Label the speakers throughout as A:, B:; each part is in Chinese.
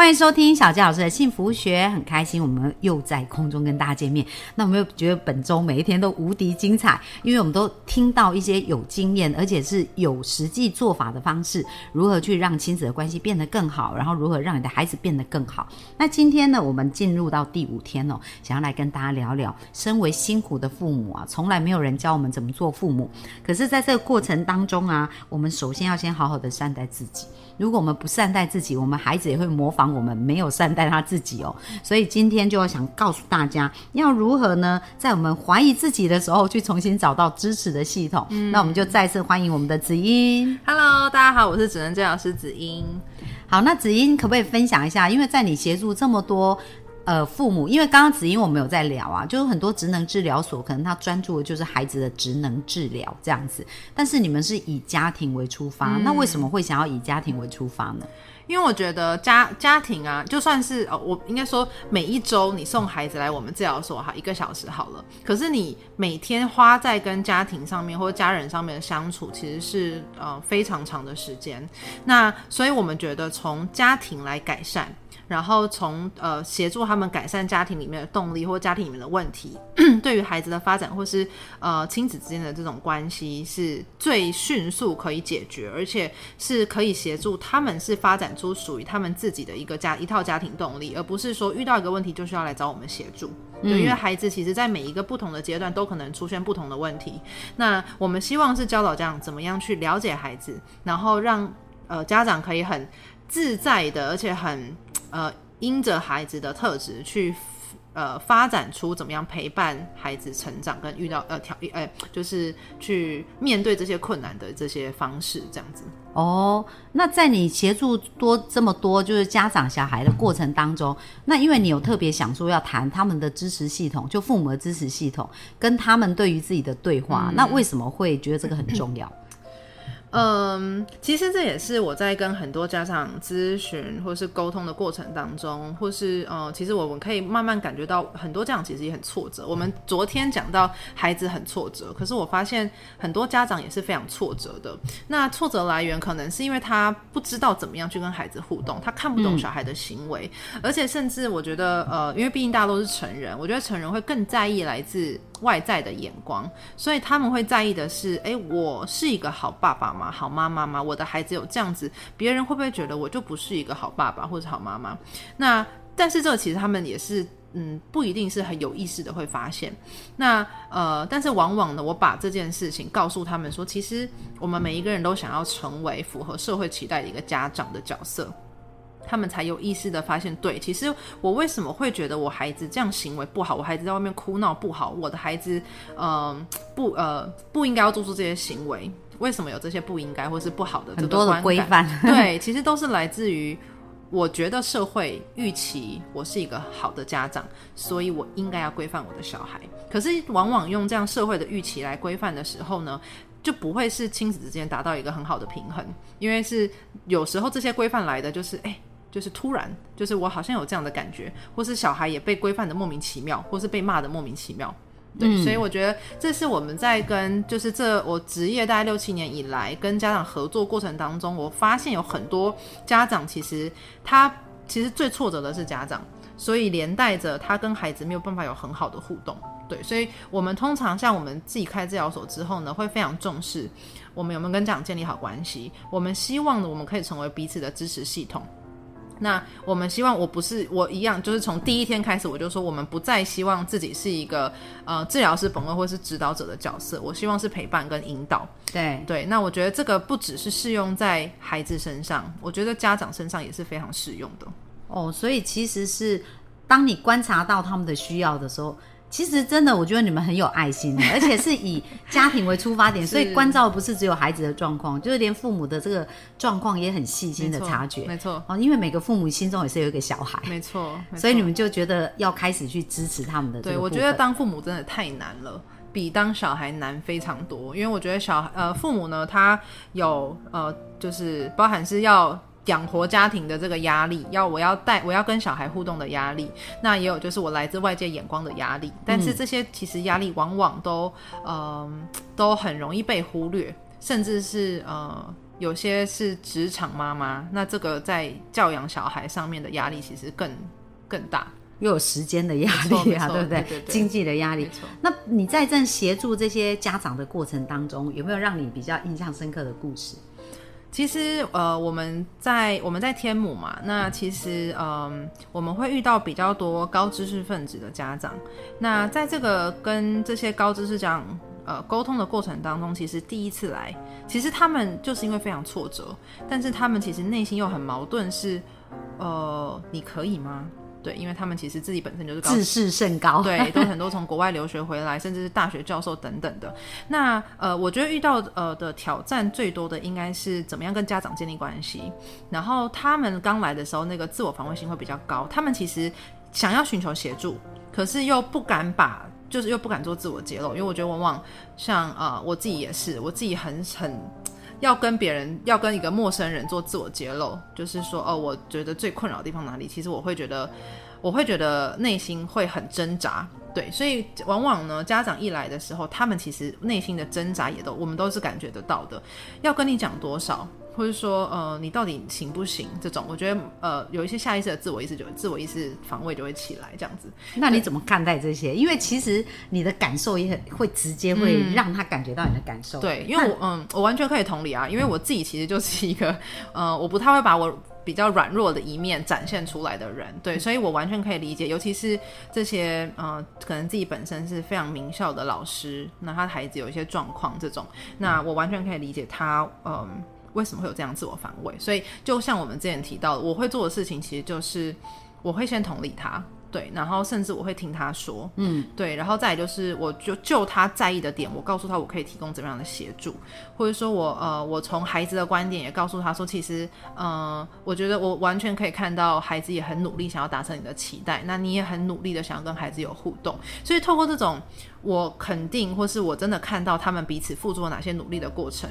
A: 欢迎收听小杰老师的幸福学，很开心我们又在空中跟大家见面。那我们又觉得本周每一天都无敌精彩，因为我们都听到一些有经验，而且是有实际做法的方式，如何去让亲子的关系变得更好，然后如何让你的孩子变得更好。那今天呢，我们进入到第五天哦，想要来跟大家聊聊，身为辛苦的父母啊，从来没有人教我们怎么做父母，可是在这个过程当中啊，我们首先要先好好的善待自己。如果我们不善待自己，我们孩子也会模仿我们没有善待他自己哦。所以今天就要想告诉大家，要如何呢？在我们怀疑自己的时候，去重新找到支持的系统。那我们就再次欢迎我们的子英。
B: Hello，大家好，我是指能治疗师子英。
A: 好，那子英可不可以分享一下？因为在你协助这么多。呃，父母，因为刚刚子英我们有在聊啊，就是很多职能治疗所可能他专注的就是孩子的职能治疗这样子，但是你们是以家庭为出发，那为什么会想要以家庭为出发呢？
B: 因为我觉得家家庭啊，就算是哦，我应该说每一周你送孩子来我们治疗所哈一个小时好了，可是你每天花在跟家庭上面或者家人上面的相处，其实是呃非常长的时间。那所以我们觉得从家庭来改善。然后从呃协助他们改善家庭里面的动力或家庭里面的问题，对于孩子的发展或是呃亲子之间的这种关系是最迅速可以解决，而且是可以协助他们是发展出属于他们自己的一个家一套家庭动力，而不是说遇到一个问题就需要来找我们协助。对，因为孩子其实在每一个不同的阶段都可能出现不同的问题。那我们希望是教导家长怎么样去了解孩子，然后让呃家长可以很自在的，而且很。呃，因着孩子的特质去呃发展出怎么样陪伴孩子成长，跟遇到呃挑呃就是去面对这些困难的这些方式，这样子。
A: 哦，那在你协助多这么多就是家长小孩的过程当中，那因为你有特别想说要谈他们的支持系统，就父母的支持系统跟他们对于自己的对话，嗯、那为什么会觉得这个很重要？
B: 嗯，其实这也是我在跟很多家长咨询或是沟通的过程当中，或是呃，其实我们可以慢慢感觉到很多家长其实也很挫折。我们昨天讲到孩子很挫折，可是我发现很多家长也是非常挫折的。那挫折来源可能是因为他不知道怎么样去跟孩子互动，他看不懂小孩的行为，嗯、而且甚至我觉得呃，因为毕竟大家都是成人，我觉得成人会更在意来自外在的眼光，所以他们会在意的是，哎，我是一个好爸爸吗？好妈妈吗？我的孩子有这样子，别人会不会觉得我就不是一个好爸爸或者好妈妈？那但是这个其实他们也是，嗯，不一定是很有意识的会发现。那呃，但是往往呢，我把这件事情告诉他们说，其实我们每一个人都想要成为符合社会期待的一个家长的角色。他们才有意识的发现，对，其实我为什么会觉得我孩子这样行为不好？我孩子在外面哭闹不好，我的孩子，嗯、呃，不，呃，不应该要做出这些行为。为什么有这些不应该或是不好的
A: 很多的规范？
B: 对，其实都是来自于我觉得社会预期我是一个好的家长，所以我应该要规范我的小孩。可是往往用这样社会的预期来规范的时候呢，就不会是亲子之间达到一个很好的平衡，因为是有时候这些规范来的就是哎。就是突然，就是我好像有这样的感觉，或是小孩也被规范的莫名其妙，或是被骂的莫名其妙。对，嗯、所以我觉得这是我们在跟就是这我职业大概六七年以来跟家长合作过程当中，我发现有很多家长其实他其实最挫折的是家长，所以连带着他跟孩子没有办法有很好的互动。对，所以我们通常像我们自己开治疗所之后呢，会非常重视我们有没有跟家长建立好关系。我们希望呢，我们可以成为彼此的支持系统。那我们希望我不是我一样，就是从第一天开始我就说，我们不再希望自己是一个呃治疗师本位或是指导者的角色，我希望是陪伴跟引导。
A: 对
B: 对，那我觉得这个不只是适用在孩子身上，我觉得家长身上也是非常适用的。
A: 哦，所以其实是当你观察到他们的需要的时候。其实真的，我觉得你们很有爱心，而且是以家庭为出发点，所以关照不是只有孩子的状况，就是连父母的这个状况也很细心的察觉。
B: 没错
A: 哦，因为每个父母心中也是有一个小孩，
B: 没错，
A: 所以你们就觉得要开始去支持他们的。
B: 对，我觉得当父母真的太难了。比当小孩难非常多，因为我觉得小呃父母呢，他有呃就是包含是要养活家庭的这个压力，要我要带我要跟小孩互动的压力，那也有就是我来自外界眼光的压力，但是这些其实压力往往都嗯、都很容易被忽略，甚至是呃。有些是职场妈妈，那这个在教养小孩上面的压力其实更更大。
A: 又有时间的压力啊，对不对？
B: 对对对
A: 经济的压力。那你在这协助这些家长的过程当中，有没有让你比较印象深刻的故事？
B: 其实呃，我们在我们在天母嘛，那其实嗯、我们会遇到比较多高知识分子的家长。那在这个跟这些高知识家长呃沟通的过程当中，其实第一次来，其实他们就是因为非常挫折，但是他们其实内心又很矛盾是，呃，你可以吗？对，因为他们其实自己本身就是高
A: 自视甚高，
B: 对，都很多从国外留学回来，甚至是大学教授等等的。那呃，我觉得遇到呃的挑战最多的应该是怎么样跟家长建立关系。然后他们刚来的时候，那个自我防卫性会比较高，他们其实想要寻求协助，可是又不敢把。就是又不敢做自我揭露，因为我觉得往往像呃我自己也是，我自己很很要跟别人要跟一个陌生人做自我揭露，就是说哦，我觉得最困扰的地方哪里？其实我会觉得我会觉得内心会很挣扎，对，所以往往呢，家长一来的时候，他们其实内心的挣扎也都我们都是感觉得到的。要跟你讲多少，或者说呃，你到底行不行？这种，我觉得呃，有一些下意识的自我意识就自我意识防卫就会起来，这样子。
A: 那你怎么看待这些？因为其实你的感受也很会直接会让他感觉到你的感受。
B: 对，因为我嗯，我完全可以同理啊，因为我自己其实就是一个 呃，我不太会把我比较软弱的一面展现出来的人，对，所以我完全可以理解，尤其是这些呃，可能自己本身是非常名校的老师，那他的孩子有一些状况这种，那我完全可以理解他嗯。为什么会有这样自我防卫？所以就像我们之前提到的，我会做的事情其实就是我会先同理他，对，然后甚至我会听他说，嗯，对，然后再就是我就就他在意的点，我告诉他我可以提供怎么样的协助，或者说我呃，我从孩子的观点也告诉他说，其实呃，我觉得我完全可以看到孩子也很努力想要达成你的期待，那你也很努力的想要跟孩子有互动，所以透过这种我肯定或是我真的看到他们彼此付出了哪些努力的过程，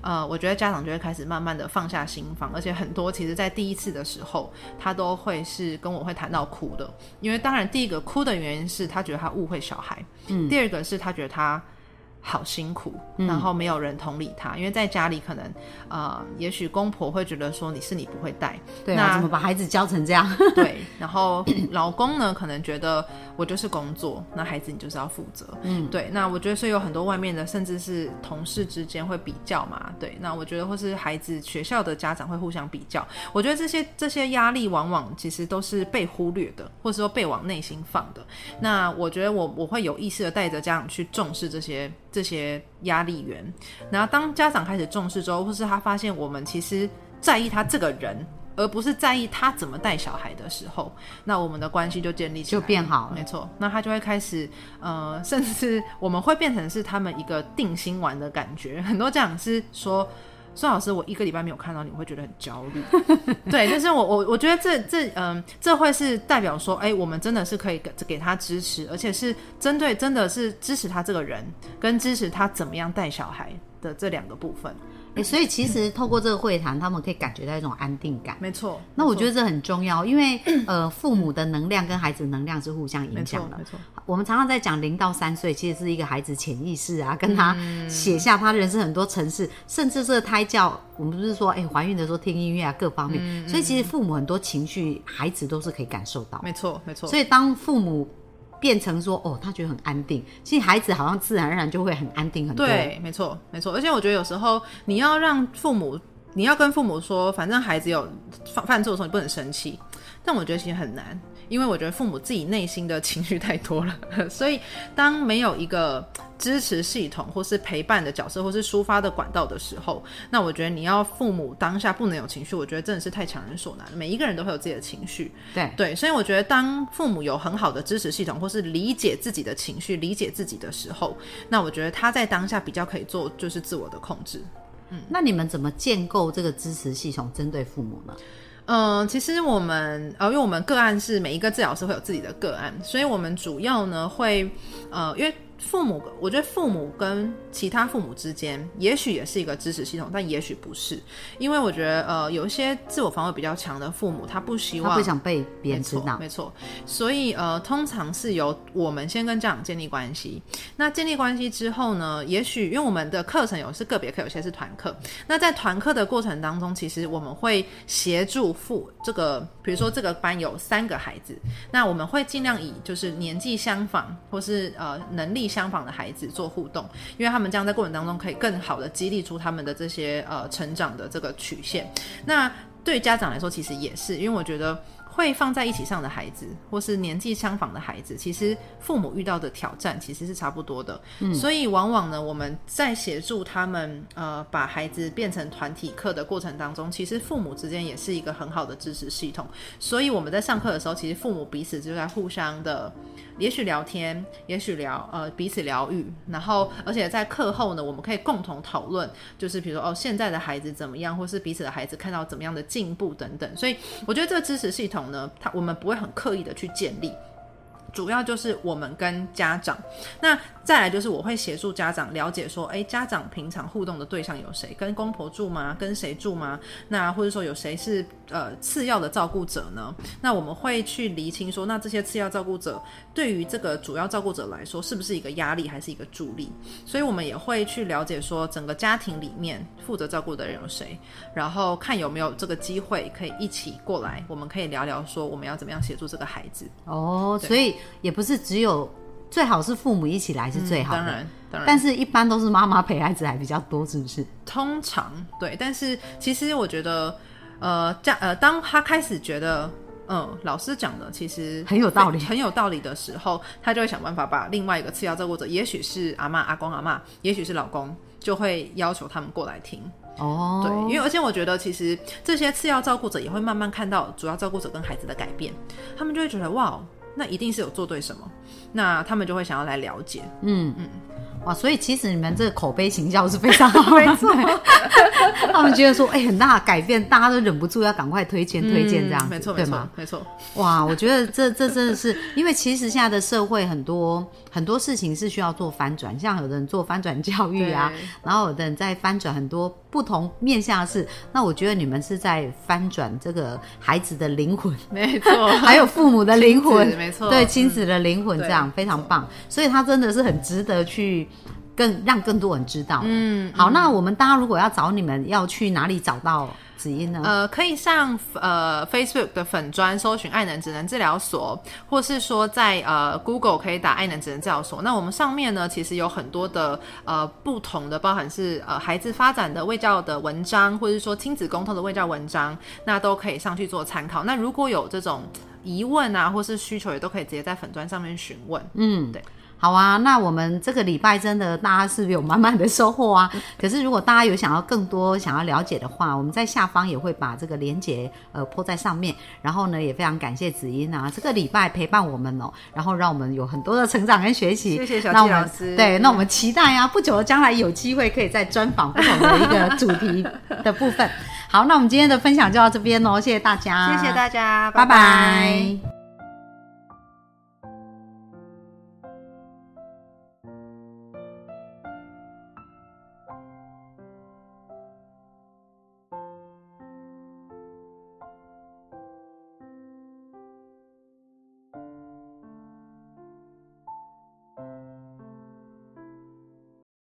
B: 呃，我觉得家长就会开始慢慢的放下心防，而且很多其实在第一次的时候，他都会是跟我会谈到哭的，因为当然第一个哭的原因是他觉得他误会小孩，嗯，第二个是他觉得他。好辛苦，然后没有人同理他，因为在家里可能，呃，也许公婆会觉得说你是你不会带，
A: 对啊，
B: 那
A: 怎么把孩子教成这样？
B: 对，然后老公呢，可能觉得我就是工作，那孩子你就是要负责，嗯，对。那我觉得所以有很多外面的，甚至是同事之间会比较嘛，对。那我觉得或是孩子学校的家长会互相比较，我觉得这些这些压力往往其实都是被忽略的，或者说被往内心放的。那我觉得我我会有意识的带着家长去重视这些这些压力源，然后当家长开始重视之后，或是他发现我们其实在意他这个人。而不是在意他怎么带小孩的时候，那我们的关系就建立起来
A: 就变好了
B: 没错，那他就会开始，呃，甚至我们会变成是他们一个定心丸的感觉。很多家长是说，孙老师，我一个礼拜没有看到你，我会觉得很焦虑。对，就是我我我觉得这这嗯、这会是代表说，哎、我们真的是可以给给他支持，而且是针对真的是支持他这个人，跟支持他怎么样带小孩的这两个部分。
A: 哎，所以其实透过这个会谈，他们可以感觉到一种安定感。
B: 没错，
A: 那我觉得这很重要，因为呃，父母的能量跟孩子能量是互相影响的。
B: 错没错，
A: 我们常常在讲零到三岁，其实是一个孩子潜意识啊，跟他
B: 嗯
A: 写下他人生很多城市，甚至这个胎教，我们不是说哎怀孕的时候听音乐啊，各方面，
B: 嗯
A: 所以其实父母很多情绪，孩子都是可以感受到。
B: 没错没错，
A: 所以当父母变成说哦，他觉得很安定，其实孩子好像自然而然就会很安定很多。
B: 对，没错，没错。而且我觉得有时候你要让父母，你要跟父母说，反正孩子有犯犯错的时候，你不能生气。但我觉得其实很难，因为我觉得父母自己内心的情绪太多了，所以当没有一个支持系统，或是陪伴的角色，或是抒发的管道的时候，那我觉得你要父母当下不能有情绪，我觉得真的是太强人所难。每一个人都会有自己的情绪，
A: 对
B: 对，所以我觉得当父母有很好的支持系统，或是理解自己的情绪、理解自己的时候，那我觉得他在当下比较可以做就是自我的控制。
A: 嗯那你们怎么建构这个支持系统针对父母呢？
B: 嗯，其实我们呃，因为我们个案是每一个治疗师会有自己的个案，所以我们主要呢会呃，因为父母，我觉得父母跟其他父母之间，也许也是一个支持系统，但也许不是，因为我觉得，呃，有一些自我防卫比较强的父母，他不希望
A: 他不想被别人知道，
B: 没错，所以呃，通常是由我们先跟家长建立关系。那建立关系之后呢，也许因为我们的课程有是个别课，有些是团课。那在团课的过程当中，其实我们会协助父这个，比如说这个班有三个孩子，那我们会尽量以就是年纪相仿或是呃能力相。仿的孩子做互动，因为他们这样在过程当中可以更好的激励出他们的这些呃成长的这个曲线。那对家长来说，其实也是，因为我觉得。会放在一起上的孩子，或是年纪相仿的孩子，其实父母遇到的挑战其实是差不多的。嗯，所以往往呢，我们在协助他们呃把孩子变成团体课的过程当中，其实父母之间也是一个很好的支持系统。所以我们在上课的时候，其实父母彼此就在互相的，也许聊天，也许聊呃彼此疗愈，然后而且在课后呢，我们可以共同讨论，就是比如说哦现在的孩子怎么样，或是彼此的孩子看到怎么样的进步等等。所以我觉得这个支持系统。呢，他我们不会很刻意的去建立，主要就是我们跟家长，那再来就是我会协助家长了解说，哎，家长平常互动的对象有谁？跟公婆住吗？跟谁住吗？那或者说有谁是呃次要的照顾者呢？那我们会去厘清说，那这些次要照顾者对于这个主要照顾者来说，是不是一个压力还是一个助力？所以我们也会去了解说，整个家庭里面负责照顾的人有谁，然后看有没有这个机会可以一起过来，我们可以聊聊说，我们要怎么样协助这个孩子。
A: 哦，所以也不是只有。最好是父母一起来是最好的，
B: 当然，当然，
A: 但是一般都是妈妈陪孩子还比较多，是不是？
B: 通常对，但是其实我觉得，呃，家呃，当他开始觉得，嗯，老师讲的其实
A: 很有道理，
B: 很有道理的时候，他就会想办法把另外一个次要照顾者，也许是阿妈、阿公、阿妈，也许是老公，就会要求他们过来听。
A: 哦，
B: 对，因为而且我觉得，其实这些次要照顾者也会慢慢看到主要照顾者跟孩子的改变，他们就会觉得，哇。那一定是有做对什么，那他们就会想要来了解。
A: 嗯。嗯，哇，所以其实你们这个口碑形象是非常好，
B: 没错。
A: 他们觉得说，哎，很大的改变，大家都忍不住要赶快推荐推荐这样，
B: 没错，对吗，没错。
A: 哇，我觉得这这真的是，因为其实现在的社会很多很多事情是需要做翻转，像有的人做翻转教育啊，然后有的人在翻转很多不同面向的事。那我觉得你们是在翻转这个孩子的灵魂，
B: 没错，
A: 还有父母的灵魂，
B: 没错，
A: 对亲子的灵魂，这样非常棒。所以他真的是很值得去。更让更多人知道。嗯，好，那我们大家如果要找你们，要去哪里找到子音呢？
B: 呃，可以上呃 Facebook 的粉砖搜寻爱能职能治疗所，或是说在呃 Google 可以打爱能职能治疗所。那我们上面呢，其实有很多的呃不同的，包含是呃孩子发展的卫教的文章，或者是说亲子沟通的卫教文章，那都可以上去做参考。那如果有这种疑问啊，或是需求，也都可以直接在粉砖上面询问。
A: 嗯，
B: 对。
A: 好啊，那我们这个礼拜真的大家是不是有满满的收获啊？可是如果大家有想要更多想要了解的话，我们在下方也会把这个连接呃铺在上面。然后呢，也非常感谢子英啊，这个礼拜陪伴我们哦，然后让我们有很多的成长跟学习。
B: 谢谢小季老师。
A: 对，那我们期待啊，不久的将来有机会可以再专访不同的一个主题的部分。好，那我们今天的分享就到这边喽，谢谢大家，
B: 谢谢大家，
A: 拜拜。